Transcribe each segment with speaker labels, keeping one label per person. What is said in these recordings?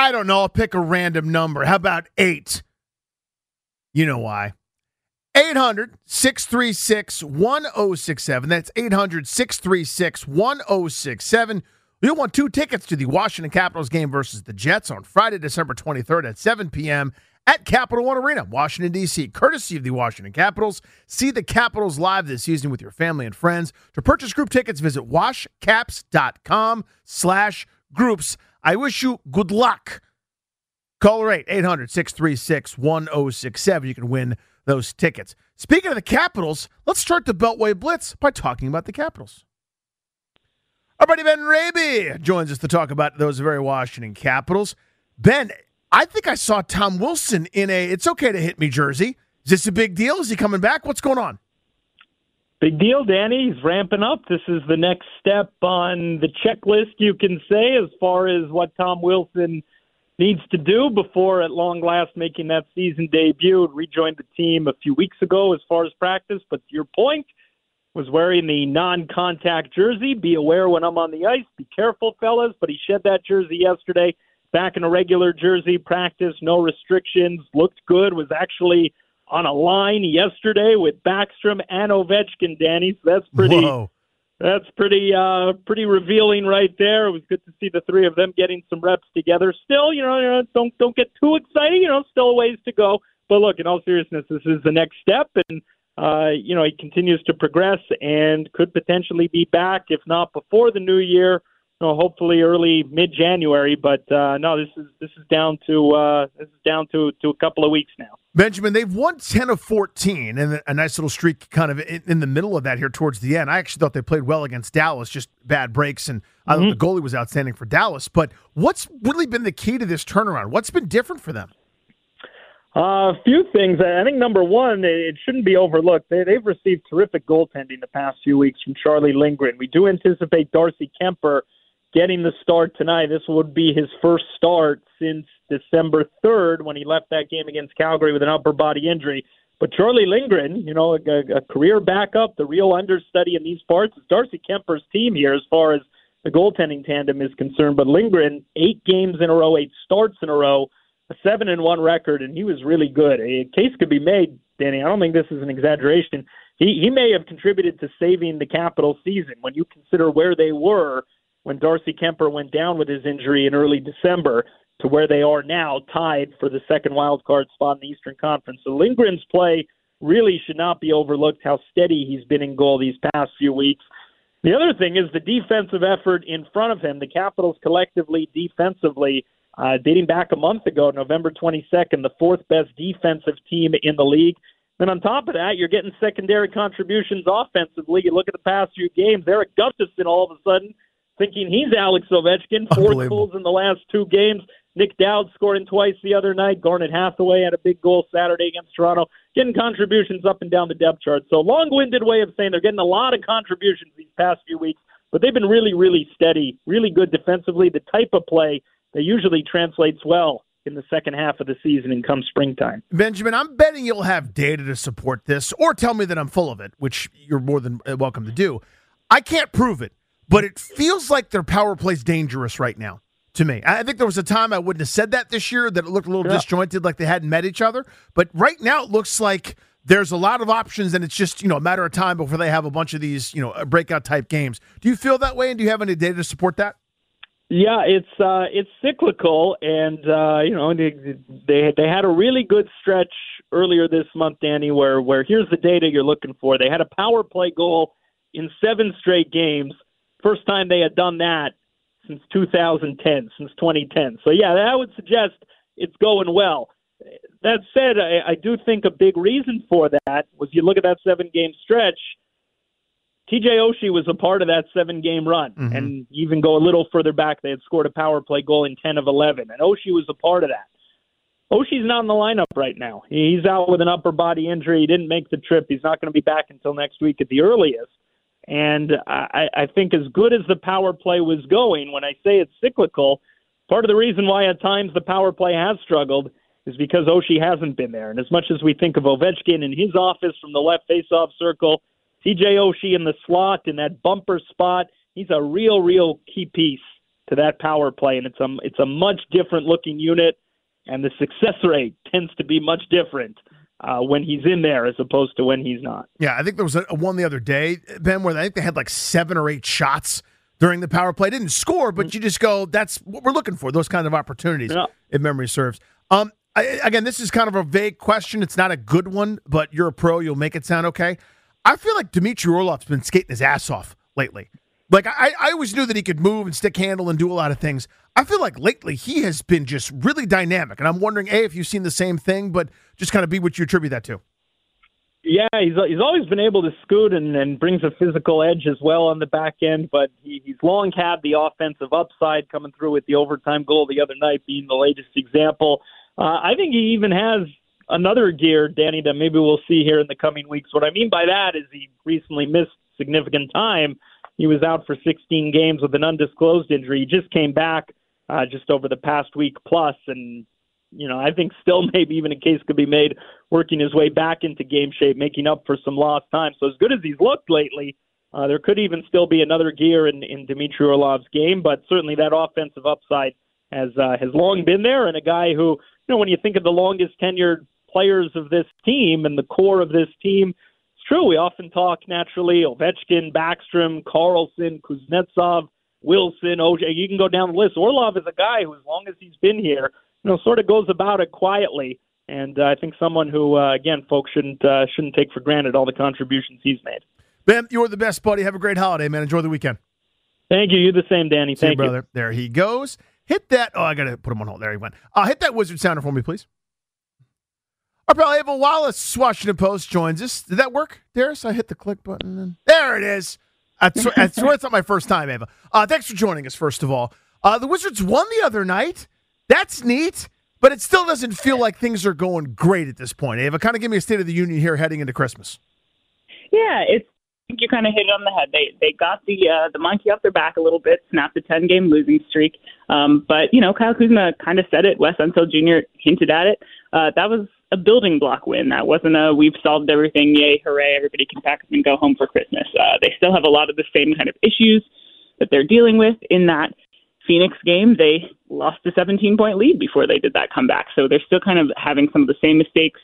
Speaker 1: I don't know. I'll pick a random number. How about eight? You know why. 800 636 1067. That's 800 636 1067. You'll want two tickets to the Washington Capitals game versus the Jets on Friday, December 23rd at 7 p.m. at Capital One Arena, Washington, D.C., courtesy of the Washington Capitals. See the Capitals live this season with your family and friends. To purchase group tickets, visit washcaps.com slash groups. I wish you good luck. Caller 8 800 636 1067. You can win those tickets. Speaking of the Capitals, let's start the Beltway Blitz by talking about the Capitals. Our buddy Ben Raby joins us to talk about those very Washington Capitals. Ben, I think I saw Tom Wilson in a It's Okay to Hit Me jersey. Is this a big deal? Is he coming back? What's going on?
Speaker 2: Big deal, Danny. He's ramping up. This is the next step on the checklist, you can say, as far as what Tom Wilson needs to do before, at long last, making that season debut. Rejoined the team a few weeks ago as far as practice. But your point, was wearing the non-contact jersey. Be aware when I'm on the ice. Be careful, fellas. But he shed that jersey yesterday. Back in a regular jersey, practice, no restrictions. Looked good. Was actually on a line yesterday with Backstrom and Ovechkin, Danny. So that's pretty.
Speaker 1: Whoa.
Speaker 2: That's pretty uh pretty revealing right there. It was good to see the three of them getting some reps together. Still, you know, you know, don't don't get too excited, you know, still a ways to go. But look, in all seriousness, this is the next step and uh, you know, he continues to progress and could potentially be back, if not before the new year, you know, hopefully early mid January. But uh, no, this is this is down to uh, this is down to to a couple of weeks now.
Speaker 1: Benjamin, they've won 10 of 14 and a nice little streak kind of in, in the middle of that here towards the end. I actually thought they played well against Dallas, just bad breaks, and I
Speaker 2: Mm-hmm.
Speaker 1: thought the goalie was outstanding for Dallas. But what's really been the key to this turnaround? What's been different for them?
Speaker 2: Uh, a few things. I think number one, it shouldn't be overlooked. They, they've received terrific goaltending the past few weeks from Charlie Lindgren. We do anticipate Darcy Kuemper getting the start tonight. This would be his first start since December 3rd when he left that game against Calgary with an upper body injury. But Charlie Lindgren, you know, a, a career backup, the real understudy in these parts is Darcy Kuemper's team here as far as the goaltending tandem is concerned. But Lindgren, eight games in a row, eight starts in a row, a seven and one record, and he was really good. A case could be made, Danny. I don't think this is an exaggeration. He he may have contributed to saving the Capital season when you consider where they were when Darcy Kuemper went down with his injury in early December to where they are now, tied for the second wild card spot in the Eastern Conference. So Lindgren's play really should not be overlooked. How steady he's been in goal these past few weeks. The other thing is the defensive effort in front of him. The Capitals collectively, defensively, uh, dating back a month ago, November 22nd, the fourth best defensive team in the league. Then on top of that, you're getting secondary contributions offensively. You look at the past few games, Erik Gustafsson all of a sudden thinking he's Alex Ovechkin, four goals in the last two games. Nic Dowd scoring twice the other night. Garnet Hathaway had a big goal Saturday against Toronto, getting contributions up and down the depth chart. So long-winded way of saying they're getting a lot of contributions these past few weeks, but they've been really, really steady, really good defensively. The type of play that usually translates well in the second half of the season and come springtime.
Speaker 1: Benjamin, I'm betting you'll have data to support this or tell me that I'm full of it, which you're more than welcome to do. I can't prove it, but it feels like their power play's dangerous right now to me. I think there was a time I wouldn't have said that this year, that it looked a little
Speaker 2: Yeah.
Speaker 1: disjointed, like they hadn't met each other. But right now, it looks like there's a lot of options, and it's just you know a matter of time before they have a bunch of these you know breakout type games. Do you feel that way, and do you have any data to support that?
Speaker 2: Yeah, it's uh, it's cyclical, and uh, you know they, they they had a really good stretch earlier this month, Danny. Where where here's the data you're looking for. They had a power play goal in seven straight games. First time they had done that since 2010, since 2010. So yeah, that would suggest it's going well. That said, I, I do think a big reason for that was you look at that seven game stretch. TJ Oshie was a part of that seven game run.
Speaker 1: Mhm.
Speaker 2: And even go a little further back, they had scored a power play goal in 10 of 11. And Oshie was a part of that. Oshie's not in the lineup right now. He's out with an upper body injury. He didn't make the trip. He's not going to be back until next week at the earliest. And I, I think as good as the power play was going, when I say it's cyclical, part of the reason why at times the power play has struggled is because Oshie hasn't been there. And as much as we think of Ovechkin in his office from the left faceoff circle, TJ Oshie in the slot in that bumper spot, he's a real, real key piece to that power play, and it's a it's a much different looking unit, and the success rate tends to be much different uh, when he's in there as opposed to when he's not.
Speaker 1: Yeah, I think there was a, a one the other day, Ben, where I think they had like seven or eight shots during the power play. Didn't score, but mm-hmm. you just go, that's what we're looking for, those kind of opportunities, yeah. if memory serves. Um, I, again, this is kind of a vague question. It's not a good one, but you're a pro. You'll make it sound okay. I feel like Dmitry Orlov's been skating his ass off lately. Like I, I always knew that he could move and stick handle and do a lot of things. I feel like lately he has been just really dynamic, and I'm wondering, a, if you've seen the same thing, but just kind of be what you attribute that to.
Speaker 2: Yeah, he's he's always been able to scoot and, and brings a physical edge as well on the back end, but he, he's long had the offensive upside coming through with the overtime goal the other night being the latest example. Uh, I think he even has another gear, Danny, that maybe we'll see here in the coming weeks. What I mean by that is he recently missed significant time. He was out for 16 games with an undisclosed injury. He just came back uh, just over the past week plus, and you know I think still maybe even a case could be made working his way back into game shape, making up for some lost time. So as good as he's looked lately, uh, there could even still be another gear in, in Dmitry Orlov's game, but certainly that offensive upside has uh, has long been there, and a guy who you know when you think of the longest tenured players of this team and the core of this team. True. We often talk naturally Ovechkin, Backstrom, Carlson, Kuznetsov, Wilson, OJ. You can go down the list. Orlov is a guy who, as long as he's been here, you know, sort of goes about it quietly. And uh, I think someone who, uh, again, folks shouldn't uh, shouldn't take for granted all the contributions he's made.
Speaker 1: Ben, you're the best, buddy. Have a great holiday, man. Enjoy the weekend.
Speaker 2: Thank you. You the same, Danny.
Speaker 1: See
Speaker 2: Thank
Speaker 1: you, brother. You. There he goes. Hit that. Oh, I got to put him on hold. There he went. Uh, hit that wizard sounder for me, please. Our pal Ava Wallace, Washington Post, joins us. Did that work, Darius? I hit the click button. And... There it is. I swear, I swear it's not my first time, Ava. Uh, thanks for joining us, first of all. Uh, the Wizards won the other night. That's neat, but it still doesn't feel like things are going great at this point. Ava, kind of give me a State of the Union here heading into Christmas.
Speaker 3: Yeah, it's I think you kind of hit it on the head. They they got the uh, the monkey off their back a little bit, snapped a ten game losing streak. Um, but you know, Kyle Kuzma kind of said it. Wes Unseld Jr. hinted at it. Uh, that was a building block win. That wasn't a we've solved everything, yay, hooray, everybody can pack up and go home for Christmas. Uh, they still have a lot of the same kind of issues that they're dealing with in that Phoenix game. They lost a 17 point lead before they did that comeback. So they're still kind of having some of the same mistakes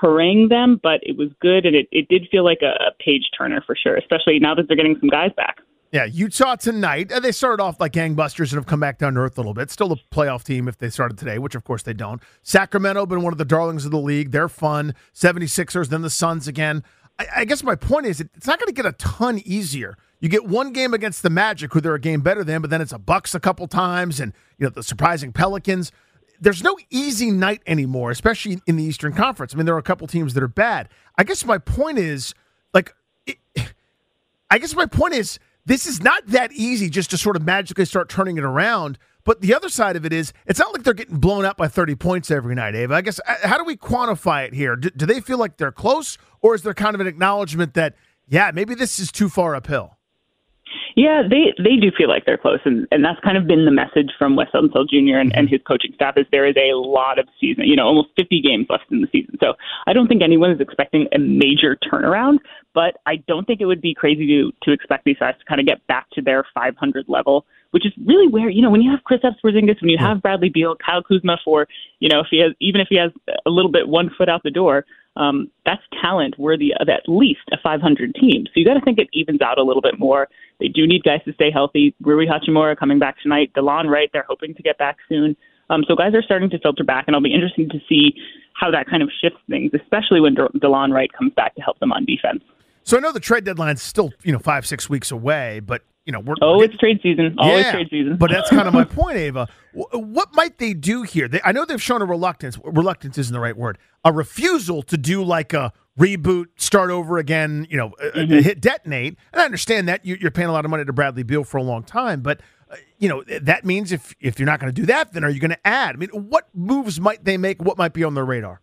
Speaker 3: harangue them, but it was good and it, it did feel like a, a page turner for sure, especially now that they're getting some guys back.
Speaker 1: Yeah, Utah tonight. Uh, they started off like gangbusters and have come back down to earth a little bit. Still a playoff team if they started today, which of course they don't. Sacramento been one of the darlings of the league. They're fun. 76ers, then the Suns again. I, I guess my point is it's not going to get a ton easier. You get one game against the Magic, who they're a game better than, but then it's a Bucks a couple times, and you know the surprising Pelicans. There's no easy night anymore, especially in the Eastern Conference. I mean, there are a couple teams that are bad. I guess my point is, like, it, I guess my point is this is not that easy just to sort of magically start turning it around. But the other side of it is, it's not like they're getting blown out by 30 points every night, Ava. I guess, uh, how do we quantify it here? Do, do they feel like they're close, or is there kind of an acknowledgement that, yeah, maybe this is too far uphill?
Speaker 3: Yeah, they they do feel like they're close, and and that's kind of been the message from Wes Unseld Jr. And, and mm-hmm. his coaching staff is there is a lot of season, you know, almost 50 games left in the season. So I don't think anyone is expecting a major turnaround, but I don't think it would be crazy to to expect these guys to kind of get back to their 500 level, which is really where you know when you have Chris Porzingis, when you have Bradley Beal, Kyle Kuzma for you know if he has even if he has a little bit one foot out the door um, that's talent worthy of at least a 500 team. So you got to think it evens out a little bit more. They do need guys to stay healthy. Rui Hachimura coming back tonight. Delon Wright, they're hoping to get back soon. Um, so guys are starting to filter back, and I'll be interesting to see how that kind of shifts things, especially when De- Delon Wright comes back to help them on defense.
Speaker 1: So I know the trade deadline's still you know five six weeks away, but you know we're
Speaker 3: oh
Speaker 1: we're
Speaker 3: it's trade season, always yeah, trade season.
Speaker 1: but that's kind of my point, Ava. What might they do here? They, I know they've shown a reluctance. Reluctance isn't the right word. A refusal to do like a reboot, start over again. You know, mm-hmm. hit detonate. And I understand that you, are paying a lot of money to Bradley Beal for a long time, but uh, you know, that means if if you're not going to do that, then are you going to add? I mean, what moves might they make? What might be on their radar?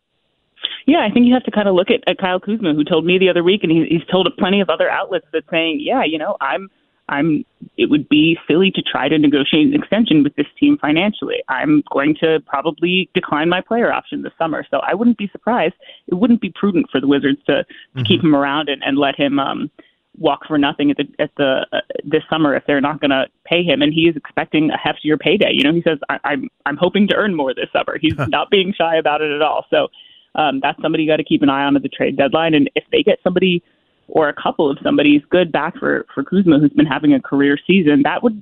Speaker 3: Yeah, I think you have to kind of look at, at Kyle Kuzma, who told me the other week, and he, he's told plenty of other outlets that saying, yeah, you know, I'm, I'm. It would be silly to try to negotiate an extension with this team financially. I'm going to probably decline my player option this summer, so I wouldn't be surprised. It wouldn't be prudent for the Wizards to, to mm-hmm. keep him around and, and let him um, walk for nothing at the at the uh, this summer if they're not going to pay him. And he is expecting a heftier payday. You know, he says, I, "I'm I'm hoping to earn more this summer." He's not being shy about it at all. So um, that's somebody you got to keep an eye on at the trade deadline. And if they get somebody or a couple of somebody's good back for for Kuzma, who's been having a career season, that would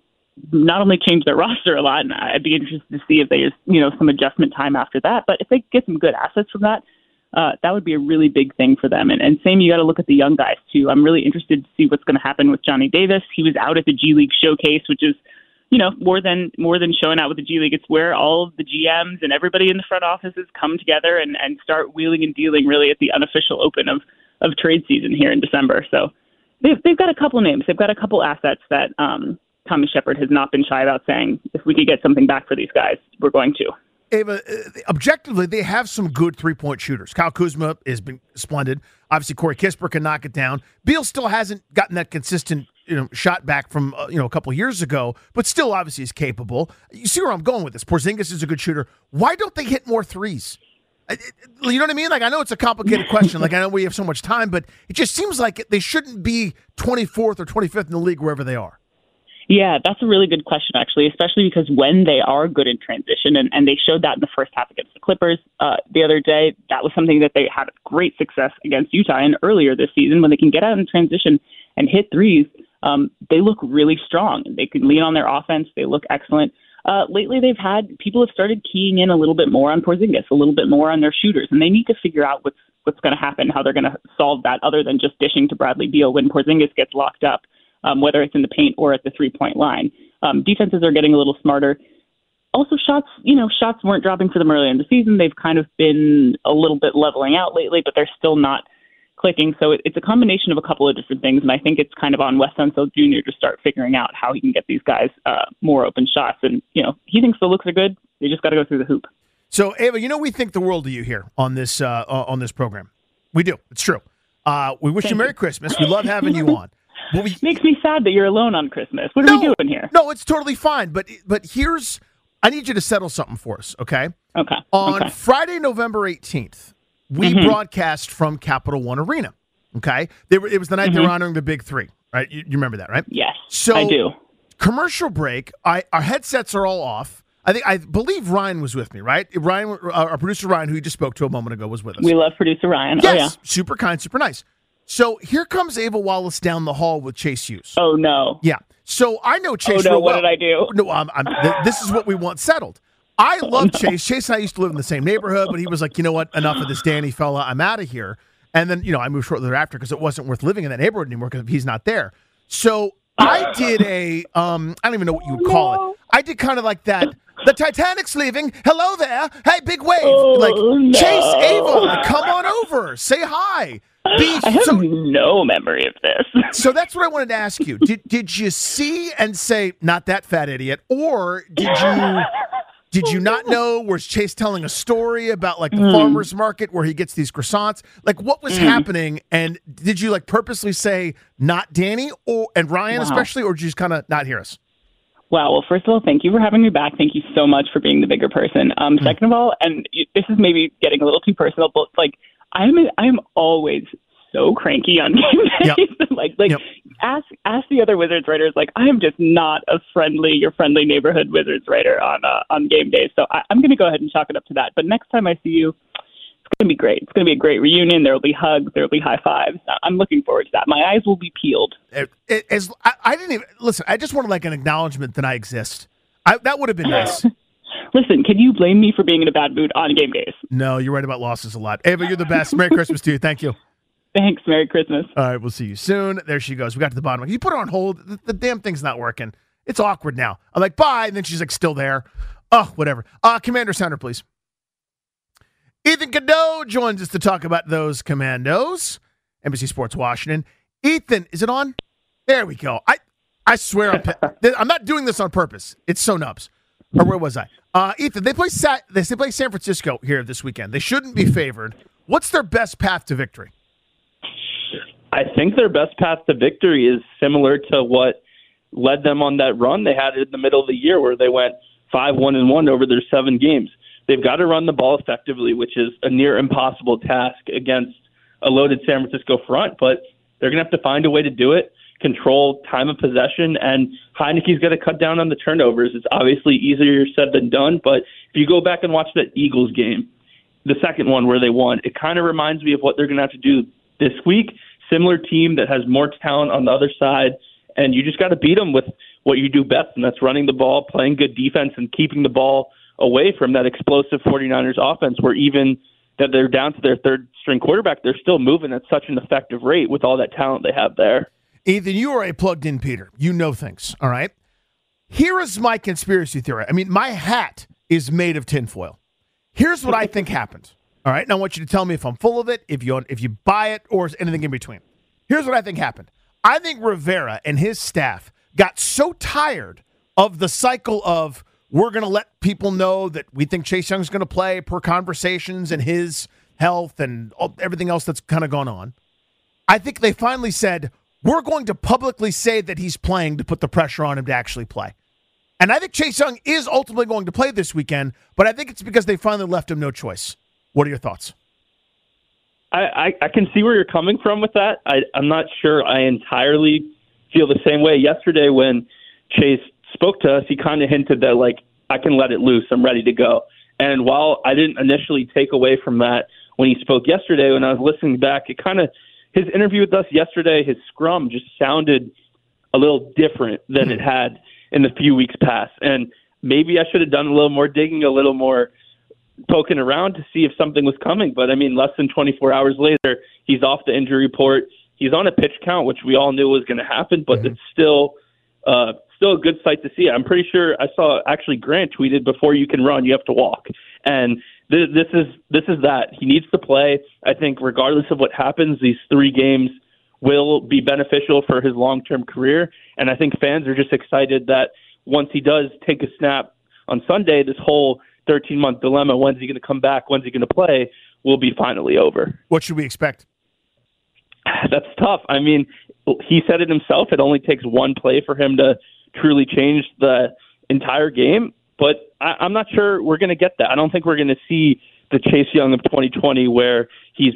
Speaker 3: not only change their roster a lot, and I'd be interested to see if there's you know some adjustment time after that. But if they get some good assets from that, uh, that would be a really big thing for them. And, and same, you got to look at the young guys too. I'm really interested to see what's going to happen with Johnny Davis. He was out at the G League showcase, which is you know, more than more than showing out with the G League, it's where all of the GMs and everybody in the front offices come together and, and start wheeling and dealing really at the unofficial open of, of trade season here in December. So they've they've got a couple names. They've got a couple assets that um, Tommy Sheppard has not been shy about saying if we could get something back for these guys, we're going to.
Speaker 1: Ava, uh, objectively, they have some good three point shooters. Kyle Kuzma has been splendid. Obviously, Corey Kispert can knock it down. Beal still hasn't gotten that consistent you know shot back from uh, you know a couple years ago, but still obviously is capable. You see where I'm going with this? Porzingis is a good shooter. Why don't they hit more threes? You know what I mean? Like I know it's a complicated question. Like I know we have so much time, but it just seems like they shouldn't be 24th or 25th in the league wherever they are.
Speaker 3: Yeah, that's a really good question, actually, especially because when they are good in transition, and, and they showed that in the first half against the Clippers uh, the other day, that was something that they had great success against Utah and earlier this season. When they can get out in transition and hit threes, um, they look really strong. They can lean on their offense. They look excellent. Uh, lately, they've had people have started keying in a little bit more on Porzingis, a little bit more on their shooters, and they need to figure out what's what's going to happen, how they're going to solve that, other than just dishing to Bradley Beal when Porzingis gets locked up, um, whether it's in the paint or at the three point line. Um, defenses are getting a little smarter. Also, shots, you know, shots weren't dropping for them earlier in the season. They've kind of been a little bit leveling out lately, but they're still not clicking. So it, it's a combination of a couple of different things, and I think it's kind of on Wes Unseld Jr. to start figuring out how he can get these guys uh, more open shots. And you know, he thinks the looks are good. They just got to go through the hoop.
Speaker 1: So Ava, you know, we think the world of you here on this uh, on this program. We do. It's true. Uh, we wish Thank you Merry you. Christmas. We love having you on.
Speaker 3: we, Makes me sad that you're alone on Christmas. What are no, we doing here?
Speaker 1: No, it's totally fine. But but here's I need you to settle something for us, okay?
Speaker 3: Okay.
Speaker 1: On
Speaker 3: okay.
Speaker 1: Friday, November 18th, we mm-hmm. broadcast from Capital One Arena. Okay, were, it was the night mm-hmm. they were mm-hmm. honoring the big three, right? You, you, remember that, right?
Speaker 3: Yes.
Speaker 1: So
Speaker 3: I do.
Speaker 1: Commercial break. I our headsets are all off. I think I believe Ryan was with me, right? Ryan, our producer Ryan, who you just spoke to a moment ago, was with us.
Speaker 3: We love producer Ryan.
Speaker 1: Yes,
Speaker 3: oh, yeah.
Speaker 1: super kind, super nice. So here comes Ava Wallace down the hall with Chase Hughes.
Speaker 3: Oh no.
Speaker 1: Yeah. So I know Chase.
Speaker 3: Oh no.
Speaker 1: What
Speaker 3: well. did I do?
Speaker 1: No, I'm, I'm, th- this is what we want settled. I oh, love oh, no. Chase. Chase and I used to live in the same neighborhood, but he was like, you know what? Enough of this Danny fella. I'm out of here. And then, you know, I moved shortly thereafter because it wasn't worth living in that neighborhood anymore because he's not there. So I did a, um, I don't even know what you would call it. I did kind of like that. The Titanic's leaving. Hello there. Hey, big wave.
Speaker 3: Oh,
Speaker 1: like
Speaker 3: no.
Speaker 1: Chase Ava, come on over. Say hi.
Speaker 3: Be, I have so, no memory of this.
Speaker 1: so that's what I wanted to ask you. Did did you see and say, not that fat idiot, or did you did you not know? Was Chase telling a story about like the mm. farmer's market where he gets these croissants? Like what was mm. happening? And did you like purposely say not Danny or and Ryan wow. especially, or did you just kind of not hear us?
Speaker 3: Wow. Well, first of all, thank you for having me back. Thank you so much for being the bigger person. Um, mm. Second of all, and this is maybe getting a little too personal, but like I'm I'm always so cranky on game days. Yep. like like yep. ask ask the other Wizards writers. Like I am just not a friendly your friendly neighborhood Wizards writer on uh, on game days. So I, I'm going to go ahead and chalk it up to that. But next time I see you, it's going to be great. It's going to be a great reunion. There will be hugs. There will be high fives. I'm looking forward to that. My eyes will be peeled.
Speaker 1: As I, I didn't even listen. I just wanted like an acknowledgement that I exist. I, that would have been nice.
Speaker 3: Listen, can you blame me for being in a bad mood on game days?
Speaker 1: No, you're right about losses a lot. Ava, you're the best. Merry Christmas to you. Thank you.
Speaker 3: Thanks. Merry Christmas.
Speaker 1: All right, we'll see you soon. There she goes. We got to the bottom. You put her on hold. The, the damn thing's not working. It's awkward now. I'm like, bye. And then she's like, still there. Oh, whatever. Uh, Commander Sounder, please. Ethan Cadeau joins us to talk about those commandos. NBC Sports Washington. Ethan, is it on? There we go. I I swear I'm, I'm not doing this on purpose. It's so nubs. Or where was I? Uh, Ethan, they play Sa- they play San Francisco here this weekend. They shouldn't be favored. What's their best path to victory?
Speaker 4: I think their best path to victory is similar to what led them on that run they had in the middle of the year where they went five one and one over their seven games. They've got to run the ball effectively, which is a near impossible task against a loaded San Francisco front, but they're gonna have to find a way to do it, control time of possession, and Heinicke's got to cut down on the turnovers. It's obviously easier said than done, but if you go back and watch that Eagles game, the second one where they won, it kind of reminds me of what they're gonna have to do this week. Similar team that has more talent on the other side and you just got to beat them with what you do best, and that's running the ball, playing good defense, and keeping the ball away from that explosive 49ers offense where even that they're down to their third string quarterback, they're still moving at such an effective rate with all that talent they have there.
Speaker 1: Ethan, you are a plugged in Peter. You know things, all right? Here is my conspiracy theory. I mean, my hat is made of tinfoil. Here's what I think happened. All right. Now I want you to tell me if I'm full of it, if you if you buy it, or anything in between. Here's what I think happened. I think Rivera and his staff got so tired of the cycle of we're going to let people know that we think Chase Young's going to play per conversations and his health and everything else that's kind of gone on. I think they finally said, we're going to publicly say that he's playing to put the pressure on him to actually play. And I think Chase Young is ultimately going to play this weekend, but I think it's because they finally left him no choice. What are your thoughts?
Speaker 4: I, I, I can see where you're coming from with that. I, I'm not sure I entirely feel the same way. Yesterday, when Chase spoke to us, he kind of hinted that, like, I can let it loose. I'm ready to go. And while I didn't initially take away from that when he spoke yesterday, when I was listening back, it kind of, his interview with us yesterday, his scrum just sounded a little different than it hmm. had in the few weeks past. And maybe I should have done a little more digging, a little more poking around to see if something was coming. But I mean, less than 24 hours later, he's off the injury report. He's on a pitch count, which we all knew was going to happen, but mm-hmm. it's still uh, still a good sight to see. I'm pretty sure I saw actually Grant tweeted before you can run, you have to walk, and th- this is this is that he needs to play. I think regardless of what happens, these three games will be beneficial for his long term career, and I think fans are just excited that once he does take a snap on Sunday, this whole 13 month dilemma when's he going to come back, when's he going to play will be finally over.
Speaker 1: What should we expect?
Speaker 4: That's tough. I mean, he said it himself. It only takes one play for him to truly change the entire game. But I, I'm not sure we're going to get that. I don't think we're going to see the Chase Young of 2020 where he's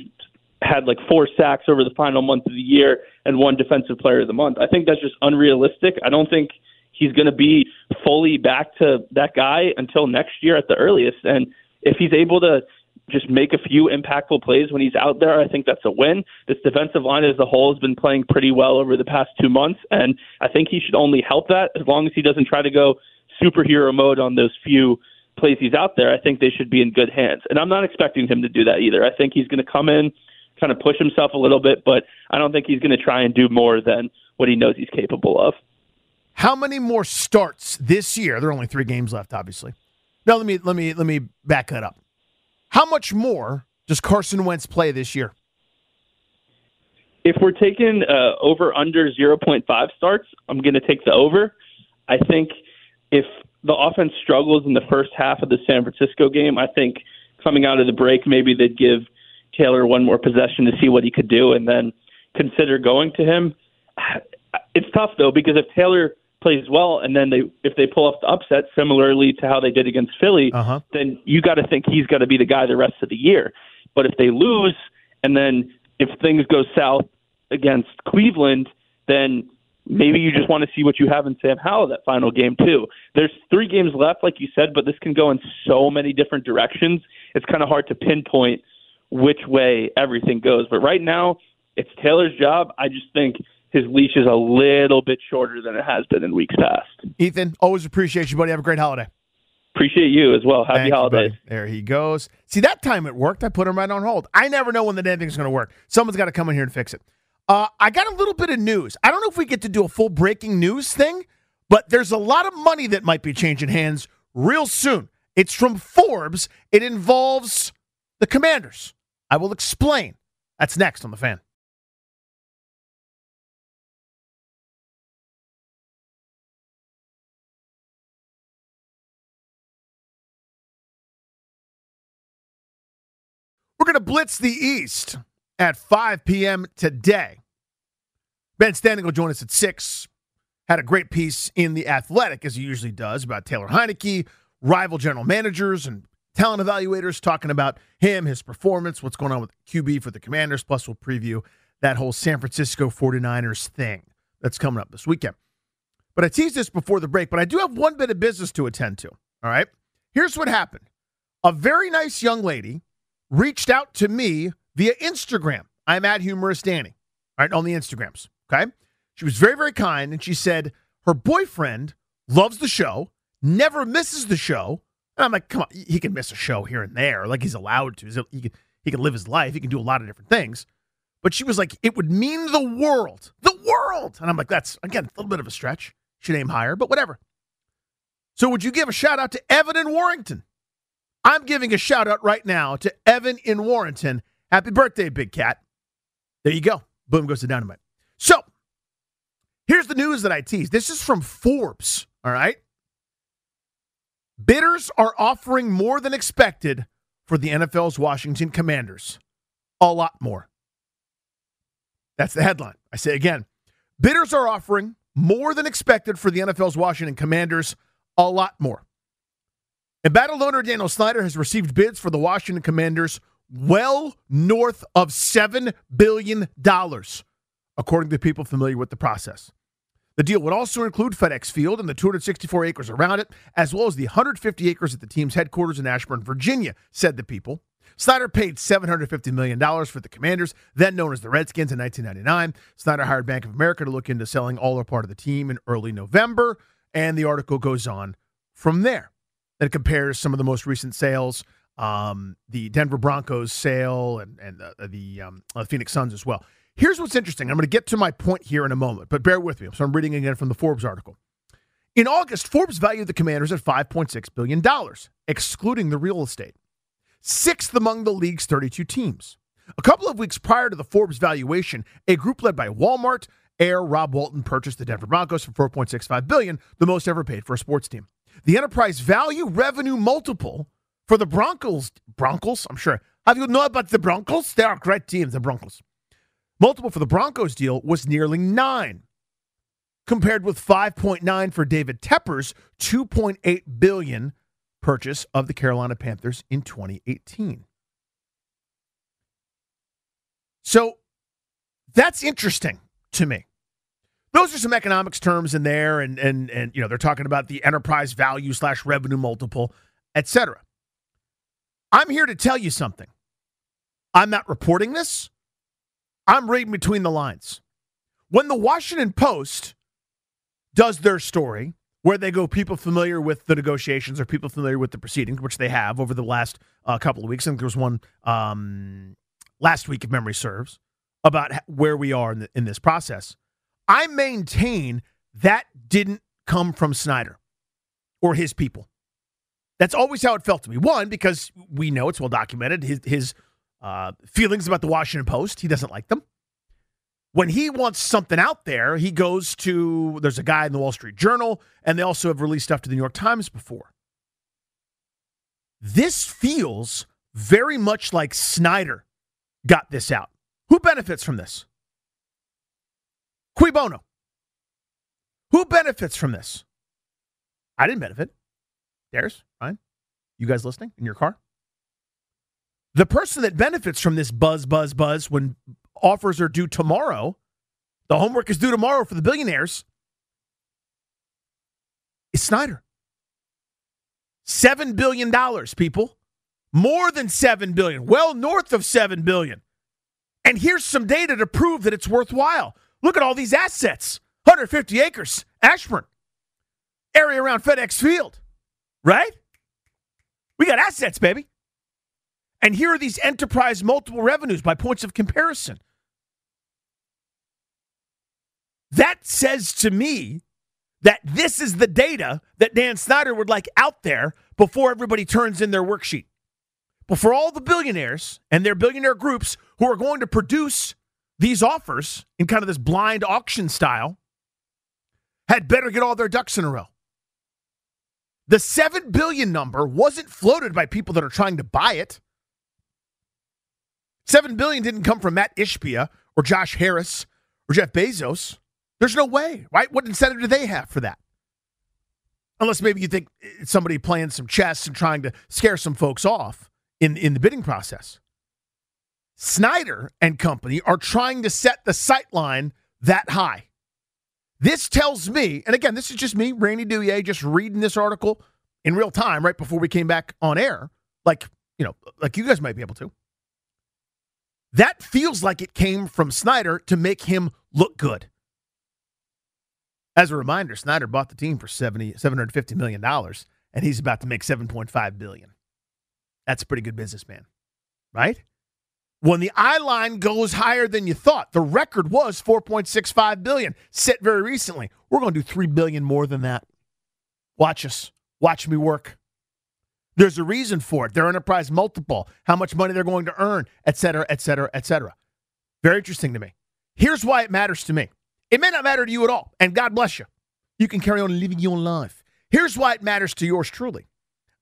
Speaker 4: had like four sacks over the final month of the year and one defensive player of the month. I think that's just unrealistic. I don't think he's going to be fully back to that guy until next year at the earliest. And if he's able to just make a few impactful plays when he's out there, I think that's a win. This defensive line as a whole has been playing pretty well over the past two months, and I think he should only help that as long as he doesn't try to go superhero mode on those few plays he's out there. I think they should be in good hands, and I'm not expecting him to do that either. I think he's going to come in, kind of push himself a little bit, but I don't think he's going to try and do more than what he knows he's capable of.
Speaker 1: How many more starts this year? There are only three games left, obviously. Now let me let me let me back that up. How much more does Carson Wentz play this year?
Speaker 4: If we're taking uh, over under 0.5 starts, I'm going to take the over. I think if the offense struggles in the first half of the San Francisco game, I think coming out of the break, maybe they'd give Taylor one more possession to see what he could do and then consider going to him. It's tough, though, because if Taylor plays well, and then they if they pull off the upset, similarly to how they did against Philly, uh-huh. then you got to think he's got to be the guy the rest of the year. But if they lose, and then if things go south against Cleveland, then maybe you just want to see what you have in Sam Howell that final game too. There's three games left, like you said, but this can go in so many different directions. It's kind of hard to pinpoint which way everything goes. But right now, it's Taylor's job. I just think his leash is a little bit shorter than it has been in weeks past.
Speaker 1: Ethan, always appreciate you, buddy. Have a great holiday.
Speaker 4: Appreciate you as well. Happy Thank holidays.
Speaker 1: There he goes. See, that time it worked. I put him right on hold. I never know when the damn thing's going to work. Someone's got to come in here and fix it. Uh, I got a little bit of news. I don't know if we get to do a full breaking news thing, but there's a lot of money that might be changing hands real soon. It's from Forbes. It involves the commanders. I will explain. That's next on the fan. We're going to blitz the East at 5 p.m. today. Ben Standig will join us at 6. Had a great piece in The Athletic, as he usually does, about Taylor Heinicke, rival general managers, and talent evaluators talking about him, his performance, what's going on with QB for the Commanders. Plus, we'll preview that whole San Francisco 49ers thing that's coming up this weekend. But I teased this before the break, but I do have one bit of business to attend to. All right. Here's what happened a very nice young lady reached out to me via Instagram. I'm at Humorous Danny, all right, on the Instagrams. Okay. She was very, very kind. And she said her boyfriend loves the show, never misses the show. And I'm like, come on, he can miss a show here and there. Like he's allowed to. He can, he can live his life. He can do a lot of different things. But she was like, it would mean the world, the world. And I'm like, that's, again, a little bit of a stretch. Should aim higher, but whatever. So would you give a shout out to Evan and Warrington? I'm giving a shout out right now to Evan in Warrington. Happy birthday, Big Cat. There you go. Boom goes the dynamite. So here's the news that I teased. This is from Forbes. All right. Bidders are offering more than expected for the NFL's Washington Commanders. A lot more. That's the headline. I say again bidders are offering more than expected for the NFL's Washington Commanders. A lot more. Embattled owner Daniel Snyder has received bids for the Washington Commanders well north of $7 billion, according to people familiar with the process. The deal would also include FedEx Field and the 264 acres around it, as well as the 150 acres at the team's headquarters in Ashburn, Virginia, said the people. Snyder paid $750 million for the Commanders, then known as the Redskins, in 1999. Snyder hired Bank of America to look into selling all or part of the team in early November, and the article goes on from there. It compares some of the most recent sales, um, the Denver Broncos sale, and, and the, um, uh, Phoenix Suns as well. Here's what's interesting. I'm going to get to my point here in a moment, but bear with me. So I'm reading again from the Forbes article. In August, Forbes valued the Commanders at $5.6 billion, excluding the real estate, sixth among the league's 32 teams. A couple of weeks prior to the Forbes valuation, a group led by Walmart, heir Rob Walton purchased the Denver Broncos for 4.65 billion, the most ever paid for a sports team. The enterprise value revenue multiple for the Broncos, Broncos, I'm sure. Have you know about the Broncos? They are a great team, the Broncos. Multiple for the Broncos deal was nearly nine, compared with 5.9 for David Tepper's 2.8 billion purchase of the Carolina Panthers in 2018. So that's interesting to me. Those are some economics terms in there, and and and you know they're talking about the enterprise value slash revenue multiple, etc. I'm here to tell you something. I'm not reporting this. I'm reading between the lines. When the Washington Post does their story, where they go people familiar with the negotiations or people familiar with the proceedings, which they have over the last uh, couple of weeks. I think there was one um, last week, if memory serves, about where we are in, the, in this process. I maintain that didn't come from Snyder or his people. That's always how it felt to me. One, because we know it's well documented his his uh, feelings about the Washington Post. He doesn't like them. When he wants something out there, he goes to, there's a guy in the Wall Street Journal, and they also have released stuff to the New York Times before. This feels very much like Snyder got this out. Who benefits from this? Cui bono. Who benefits from this? I didn't benefit. There's fine. You guys listening in your car? The person that benefits from this buzz, buzz, buzz when offers are due tomorrow, the homework is due tomorrow for the billionaires, is Snyder. $7 billion, people. More than 7 billion. Well north of 7 billion. And here's some data to prove that it's worthwhile. Look at all these assets 150 acres, Ashburn, area around FedEx Field, right? We got assets, baby. And here are these enterprise multiple revenues by points of comparison. That says to me that this is the data that Dan Snyder would like out there before everybody turns in their worksheet. Before all the billionaires and their billionaire groups who are going to produce these offers in kind of this blind auction style had better get all their ducks in a row. The 7 billion number wasn't floated by people that are trying to buy it. Seven billion didn't come from Matt Ishbia or Josh Harris or Jeff Bezos. There's no way, right? What incentive do they have for that? Unless maybe you think somebody playing some chess and trying to scare some folks off in, in the bidding process. Snyder and company are trying to set the sight line that high. This tells me, and again, this is just me, Danny Rouhier, just reading this article in real time right before we came back on air, like, you know, like you guys might be able to. That feels like it came from Snyder to make him look good. As a reminder, Snyder bought the team for 70, $750 million, and he's about to make 7.5 billion. That's a pretty good businessman, right? When the eye line goes higher than you thought, the record was 4.65 billion, set very recently. We're going to do 3 billion more than that. Watch us. Watch me work. There's a reason for it. Their enterprise multiple, how much money they're going to earn, et cetera, et cetera, et cetera. Very interesting to me. Here's why it matters to me. It may not matter to you at all, and God bless you. You can carry on living your life. Here's why it matters to yours truly.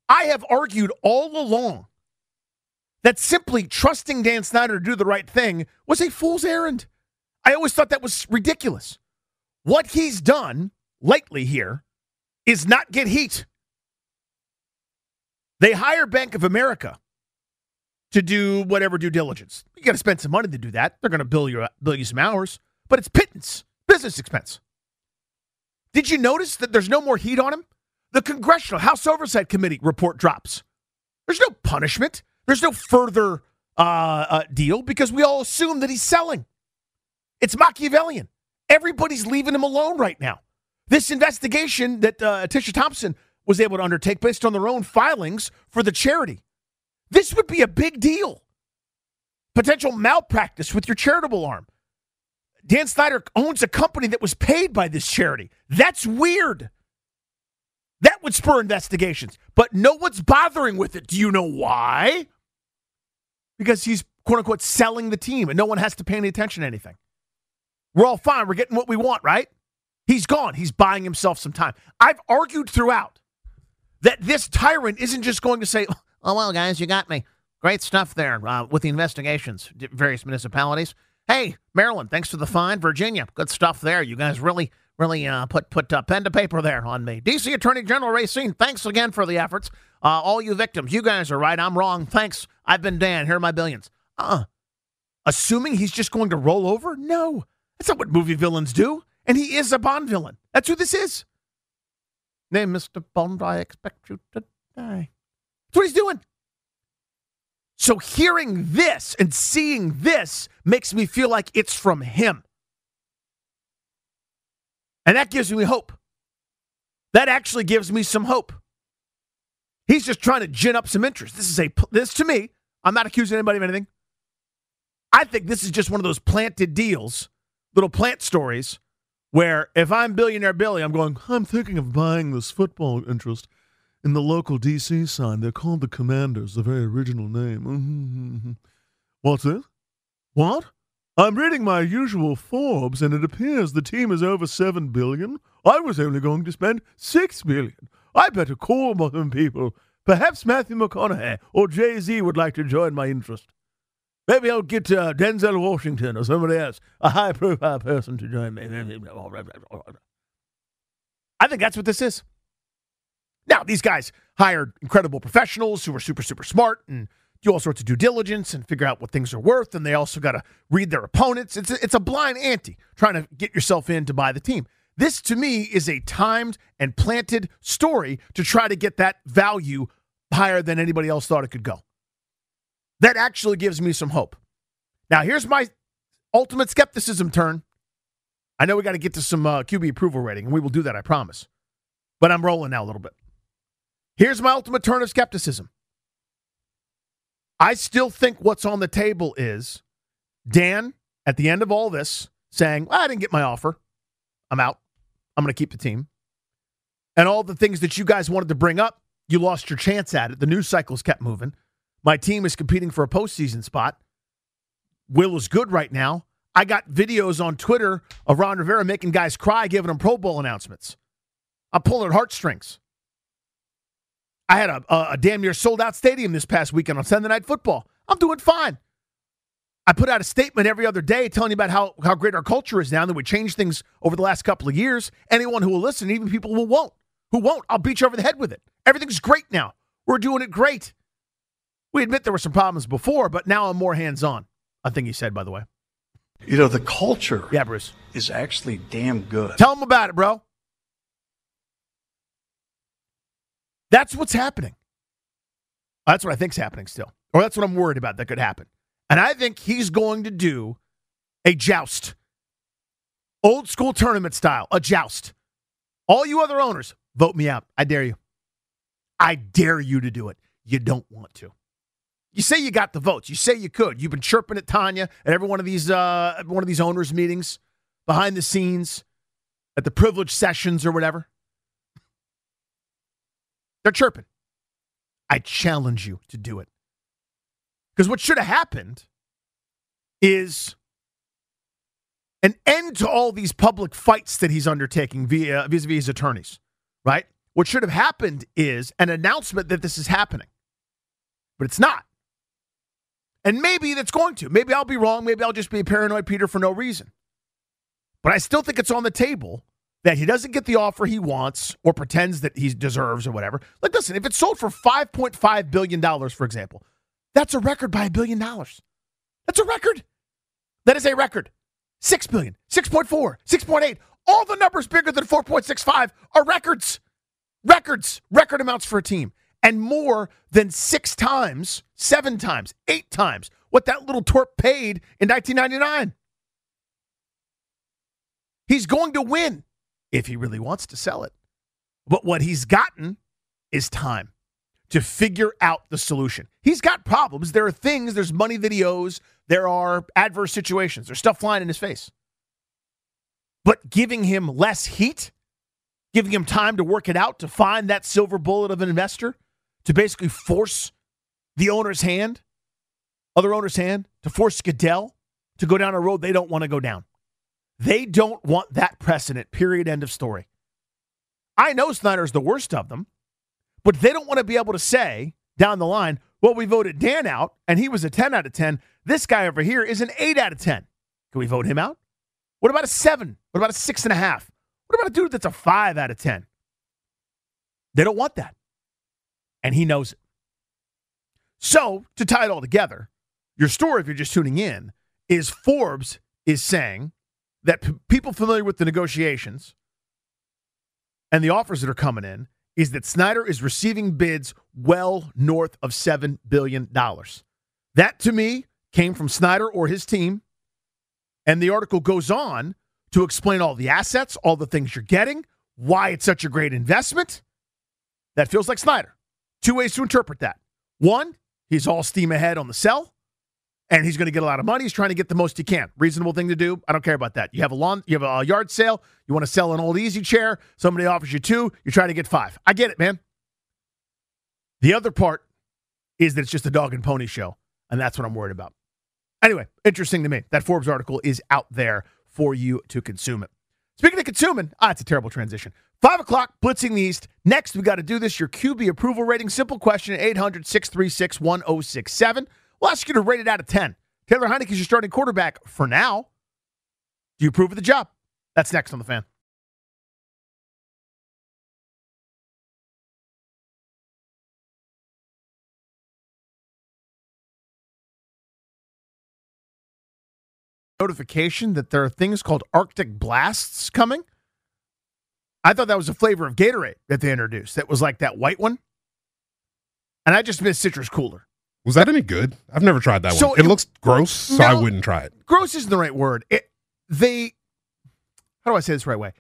Speaker 1: I have argued all along that simply trusting Dan Snyder to do the right thing was a fool's errand. I always thought that was ridiculous. What he's done lately here is not get heat. They hire Bank of America to do whatever due diligence. You got to spend some money to do that. They're going to bill you bill you some hours, but it's pittance, business expense. Did you notice that there's no more heat on him? The Congressional House Oversight Committee report drops. There's no punishment. There's no further uh, uh, deal because we all assume that he's selling. It's Machiavellian. Everybody's leaving him alone right now. This investigation that uh, Tisha Thompson was able to undertake based on their own filings for the charity. This would be a big deal. Potential malpractice with your charitable arm. Dan Snyder owns a company that was paid by this charity. That's weird. That would spur investigations, but no one's bothering with it. Do you know why? Because he's quote unquote selling the team and no one has to pay any attention to anything. We're all fine. We're getting what we want, right? He's gone. He's buying himself some time. I've argued throughout that this tyrant isn't just going to say, oh, well, guys, you got me. Great stuff there uh, with the investigations, various municipalities. Hey, Maryland, thanks for the fine. Virginia, good stuff there. You guys really really uh, put put uh, pen to paper there on me. DC Attorney General Racine, thanks again for the efforts. Uh, all you victims, you guys are right. I'm wrong. Thanks. I've been Dan. Here are my billions. Uh, assuming he's just going to roll over? No, that's not what movie villains do. And he is a Bond villain. That's who this is. Name Mr. Bond, I expect you to die. That's what he's doing. So hearing this and seeing this makes me feel like it's from him. And that gives me hope. That actually gives me some hope. He's just trying to gin up some interest. This is a this to me. I'm not accusing anybody of anything. I think this is just one of those planted deals, little plant stories, where if I'm billionaire Billy, I'm going. I'm thinking of buying this football interest in the local DC sign. They're called the Commanders, a very original name. What's it? What? I'm reading my usual Forbes, and it appears the team is over seven billion. I was only going to spend six billion. I better call some people. Perhaps Matthew McConaughey or Jay Z would like to join my interest. Maybe I'll get uh, Denzel Washington or somebody else, a high profile person to join me. I think that's what this is. Now, these guys hired incredible professionals who are super, super smart and do all sorts of due diligence and figure out what things are worth. And they also got to read their opponents. It's a, it's a blind ante trying to get yourself in to buy the team. This to me is a timed and planted story to try to get that value higher than anybody else thought it could go. That actually gives me some hope. Now, here's my ultimate skepticism turn. I know we got to get to some uh, QB approval rating, and we will do that, I promise. But I'm rolling now a little bit. Here's my ultimate turn of skepticism. I still think what's on the table is Dan at the end of all this saying, well, I didn't get my offer. I'm out. I'm going to keep the team. And all the things that you guys wanted to bring up, you lost your chance at it. The news cycles kept moving. My team is competing for a postseason spot. Will is good right now. I got videos on Twitter of Ron Rivera making guys cry, giving them Pro Bowl announcements. I'm pulling at heartstrings. I had a, a, a damn near sold out stadium this past weekend on Sunday Night Football. I'm doing fine. I put out a statement every other day telling you about how, how great our culture is now, and that we changed things over the last couple of years. Anyone who will listen, even people who won't, who won't, I'll beat you over the head with it. Everything's great now. We're doing it great. We admit there were some problems before, but now I'm more hands on. I think he said, by the way.
Speaker 5: You know, the culture
Speaker 1: Yeah, Bruce.
Speaker 5: is actually damn good.
Speaker 1: Tell them about it, bro. That's what's happening. That's what I think's happening still. Or that's what I'm worried about that could happen. And I think he's going to do a joust. Old school tournament style, a joust. All you other owners, vote me out. I dare you. I dare you to do it. You don't want to. You say you got the votes. You say you could. You've been chirping at Tanya at every one of these uh, one of these owners meetings, behind the scenes, at the privilege sessions or whatever. They're chirping. I challenge you to do it. Because what should have happened is an end to all these public fights that he's undertaking via vis-a-vis his attorneys, right? What should have happened is an announcement that this is happening. But it's not. And maybe that's going to. Maybe I'll be wrong. Maybe I'll just be a paranoid Peter for no reason. But I still think it's on the table that he doesn't get the offer he wants or pretends that he deserves or whatever. Like, listen, if it's sold for $5.5 billion, for example, that's a record by a billion dollars. That's a record. That is a record. 6 billion, 6.4, 6.8. All the numbers bigger than 4.65 are records. Records, record amounts for a team. And more than six times, seven times, eight times what that little twerp paid in 1999. He's going to win if he really wants to sell it. But what he's gotten is time to figure out the solution. He's got problems. There are things, there's money that he owes, there are adverse situations, there's stuff flying in his face. But giving him less heat, giving him time to work it out, to find that silver bullet of an investor, to basically force the owner's hand, other owner's hand, to force Goodell to go down a road they don't want to go down. They don't want that precedent, period, end of story. I know Snyder's the worst of them, but they don't want to be able to say down the line, well, we voted Dan out and he was a 10 out of 10. This guy over here is an 8 out of 10. Can we vote him out? What about a 7? What about a 6.5? What about a dude that's a 5 out of 10? They don't want that. And he knows it. So, to tie it all together, your story, if you're just tuning in, is Forbes is saying that p- people familiar with the negotiations and the offers that are coming in is that Snyder is receiving bids well north of $7 billion. That to me came from Snyder or his team. And the article goes on to explain all the assets, all the things you're getting, why it's such a great investment. That feels like Snyder. Two ways to interpret that. One, he's all steam ahead on the sell and he's going to get a lot of money. He's trying to get the most he can. Reasonable thing to do. I don't care about that. You have a lawn, you have a yard sale. You want to sell an old easy chair. Somebody offers you two. You're trying to get five. I get it, man. The other part is that it's just a dog and pony show, and that's what I'm worried about. Anyway, interesting to me. That Forbes article is out there for you to consume it. Speaking of consuming, ah, it's a terrible transition. Five o'clock, blitzing the East. Next, we got to do this. Your QB approval rating. Simple question 800 636 1067. We'll ask you to rate it out of 10. Taylor Heinicke is your starting quarterback for now. Do you approve of the job? That's next on the fan. Notification that there are things called Arctic blasts coming. I thought that was a flavor of Gatorade that they introduced. That was like that white one. And I just miss citrus cooler.
Speaker 6: Was that any good? I've never tried that
Speaker 1: So
Speaker 6: one. It,
Speaker 1: it-
Speaker 6: looks gross, so I wouldn't try it.
Speaker 1: gross isn't the right word. It, they, how do I say this the right way?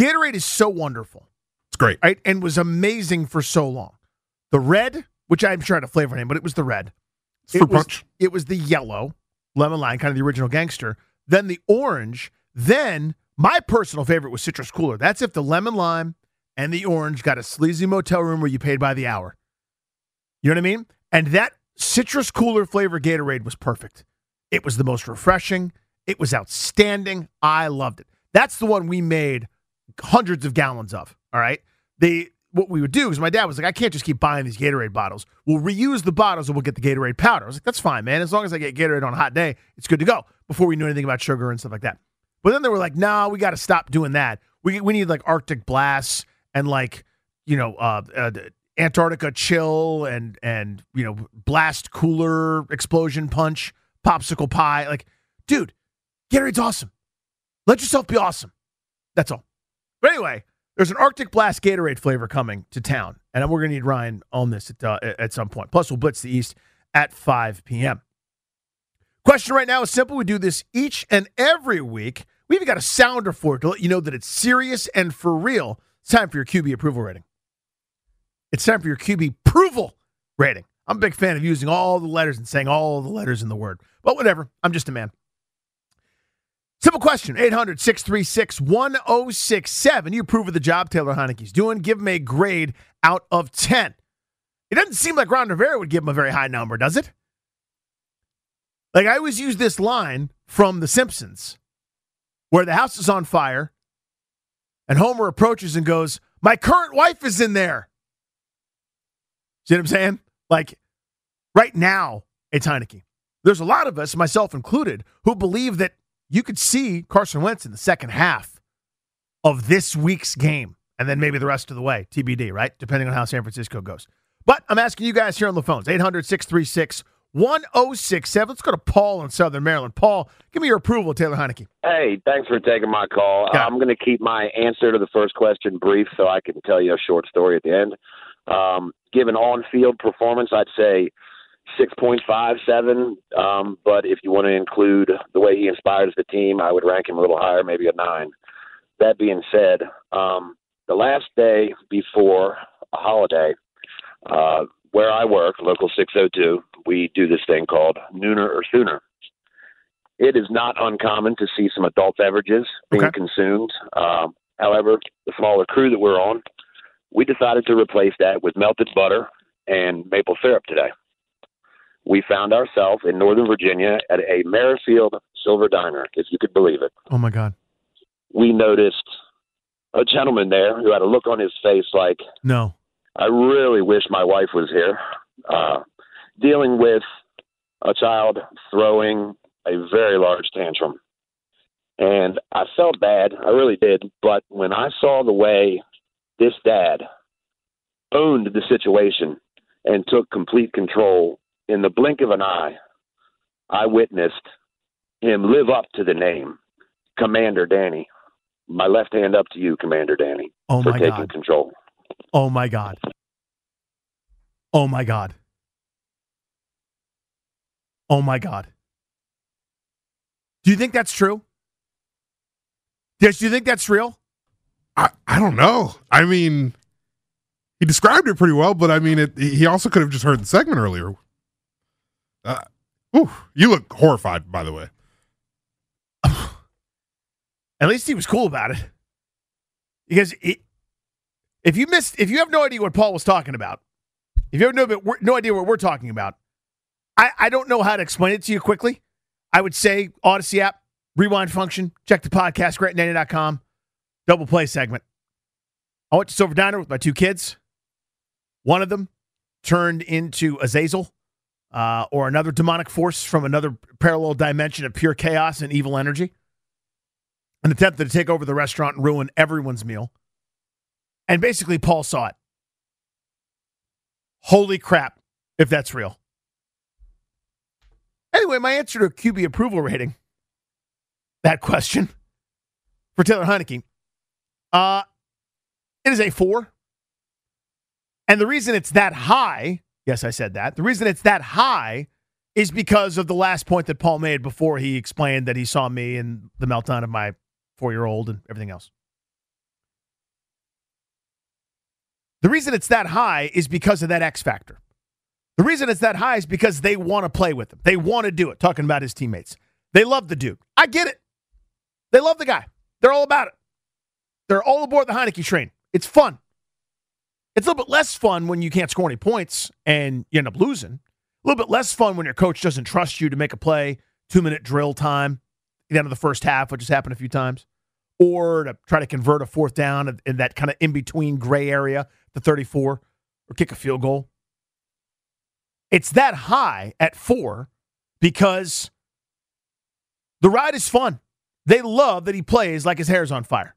Speaker 1: Gatorade is so wonderful,
Speaker 6: It's great.
Speaker 1: right? And was amazing for so long. The red, which I'm trying to flavor name, but it was the red.
Speaker 6: It's
Speaker 1: it was,
Speaker 6: punch.
Speaker 1: It was the yellow, lemon lime, kind of the original gangster. Then the orange. Then my personal favorite was citrus cooler. That's if the lemon lime and the orange got a sleazy motel room where you paid by the hour. You know what I mean? And that citrus cooler flavor Gatorade was perfect. It was the most refreshing. It was outstanding. I loved it. That's the one we made hundreds of gallons of. All right. The what we would do because my dad was like, I can't just keep buying these Gatorade bottles. We'll reuse the bottles and we'll get the Gatorade powder. I was like, that's fine, man. As long as I get Gatorade on a hot day, it's good to go. Before we knew anything about sugar and stuff like that. But then they were like, no, nah, we got to stop doing that. We we need like Arctic blasts and like you know uh, uh, Antarctica chill and and you know blast cooler explosion punch popsicle pie. Like, dude, Gatorade's awesome. Let yourself be awesome. That's all. But anyway, there's an Arctic Blast Gatorade flavor coming to town, and we're to need Ryan on this at, uh, at some point. Plus, we'll blitz the East at 5 p.m. Question right now is simple. We do this each and every week. We even got a sounder for it to let you know that it's serious and for real. It's time for your QB approval rating. It's time for your QB approval rating. I'm a big fan of using all the letters and saying all the letters in the word, but whatever. I'm just a man. Simple question 800 636 1067. You approve of the job Taylor Heinicke's doing. Give him a grade out of 10. It doesn't seem like Ron Rivera would give him a very high number, does it? Like I always use this line from The Simpsons where the house is on fire and Homer approaches and goes, My current wife is in there. See what I'm saying? Like right now, it's Heinicke. There's a lot of us, myself included, who believe that you could see Carson Wentz in the second half of this week's game and then maybe the rest of the way, TBD, right? Depending on how San Francisco goes. But I'm asking you guys here on the phones 800 636 1067. Let's go to Paul in Southern Maryland. Paul, give me your approval, Taylor Heinicke.
Speaker 7: Hey, thanks for taking my call. I'm going to keep my answer to the first question brief so I can tell you a short story at the end. Um, given on field performance, I'd say 6.57. Um, but if you want to include the way he inspires the team, I would rank him a little higher, maybe a 9. That being said, um, the last day before a holiday, uh, where I work, local 602, we do this thing called Nooner or Sooner. It is not uncommon to see some adult beverages being
Speaker 1: Okay.
Speaker 7: consumed. Um, however, the smaller crew that we're on, we decided to replace that with melted butter and maple syrup today. We found ourselves in Northern Virginia at a Merrifield Silver Diner, if you could believe it
Speaker 1: Oh, my God.
Speaker 7: we noticed a gentleman there who had a look on his face like,
Speaker 1: No.
Speaker 7: I really wish my wife was here, uh, dealing with a child throwing a very large tantrum. And I felt bad, I really did. But when I saw the way this dad owned the situation and took complete control in the blink of an eye, I witnessed him live up to the name, Commander Danny. My left hand up to you, Commander Danny,
Speaker 1: Oh,
Speaker 7: for taking
Speaker 1: God.
Speaker 7: control.
Speaker 1: Oh, my God. Oh, my God. Oh, my God. Do you think that's true? Yes, do you think that's real?
Speaker 6: I, I don't know. I mean, he described it pretty well, but I mean, it, he also could have just heard the segment earlier. Uh, ooh, you look horrified, by the way.
Speaker 1: At least he was cool about it. Because it, if you missed, if you have no idea what Paul was talking about, if you have no, no idea what we're talking about, I, I don't know how to explain it to you quickly. I would say Audacy app, rewind function, check the podcast, greatnanny.com, double play segment. I went to Silver Diner with my two kids. One of them turned into Azazel uh, or another demonic force from another parallel dimension of pure chaos and evil energy and attempted to take over the restaurant and ruin everyone's meal. And basically, Paul saw it. Holy crap, if that's real. Anyway, my answer to a QB approval rating, that question for Taylor Heinicke, uh, it is a four. And the reason it's that high, yes, I said that. The reason it's that high is because of the last point that Paul made before he explained that he saw me and the meltdown of my four year old and everything else. The reason it's that high is because of that X factor. The reason it's that high is because they want to play with him. They want to do it, talking about his teammates. They love the dude. I get it. They love the guy. They're all about it. They're all aboard the Heinicke train. It's fun. It's a little bit less fun when you can't score any points and you end up losing. A little bit less fun when your coach doesn't trust you to make a play, two minute drill time at the end of the first half, which has happened a few times. or to try to convert a fourth down in that kind of in between gray area, the 34, or kick a field goal. It's that high at four because the ride is fun. They love that he plays like his hair's on fire.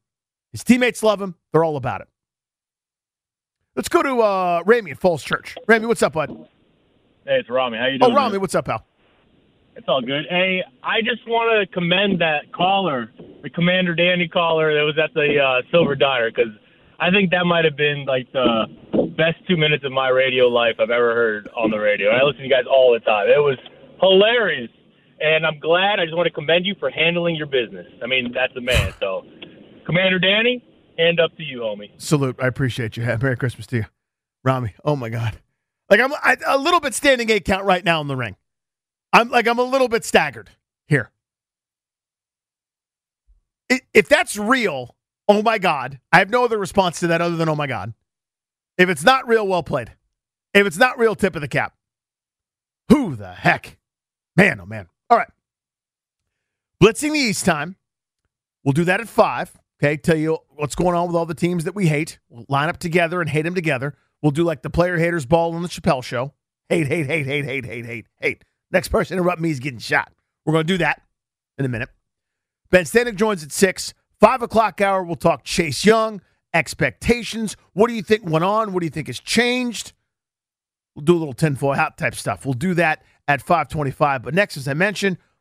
Speaker 1: His teammates love him. They're all about it. Let's go to uh, Ramy at Falls Church. Ramy, what's up, bud?
Speaker 8: Hey, it's Rami. How you
Speaker 1: Oh,
Speaker 8: doing?
Speaker 1: Ramy,
Speaker 8: man?
Speaker 1: what's up, pal?
Speaker 8: It's all good. Hey, I just want to commend that caller, the Commander Danny caller that was at the uh, Silver Diner, because I think that might have been like the best two minutes of my radio life I've ever heard on the radio. I listen to you guys all the time. It was hilarious, and I'm glad. I just want to commend you for handling your business. I mean, that's a man. So, Commander Danny, hand up to you, homie.
Speaker 1: Salute. I appreciate you. Merry Christmas to you, Rami. Oh my God, like I'm I, a little bit standing eight count right now in the ring. I'm like I'm a little bit staggered here. If that's real, oh my God, I have no other response to that other than oh my God. If it's not real, well played. If it's not real, tip of the cap. Who the heck? Man, oh man. All right. Blitzing the East time. We'll do that at five. Okay, tell you what's going on with all the teams that we hate. We'll line up together and hate them together. We'll do like the player haters ball on the Chappelle show. Hate, hate, hate, hate, hate, hate, hate, hate. Next person interrupt me is getting shot. We're going to do that in a minute. Ben Standig joins at six. Five o'clock hour, we'll talk Chase Young, expectations. What do you think went on? What do you think has changed? We'll do a little tinfoil hat type stuff. We'll do that at 525. But next, as I mentioned,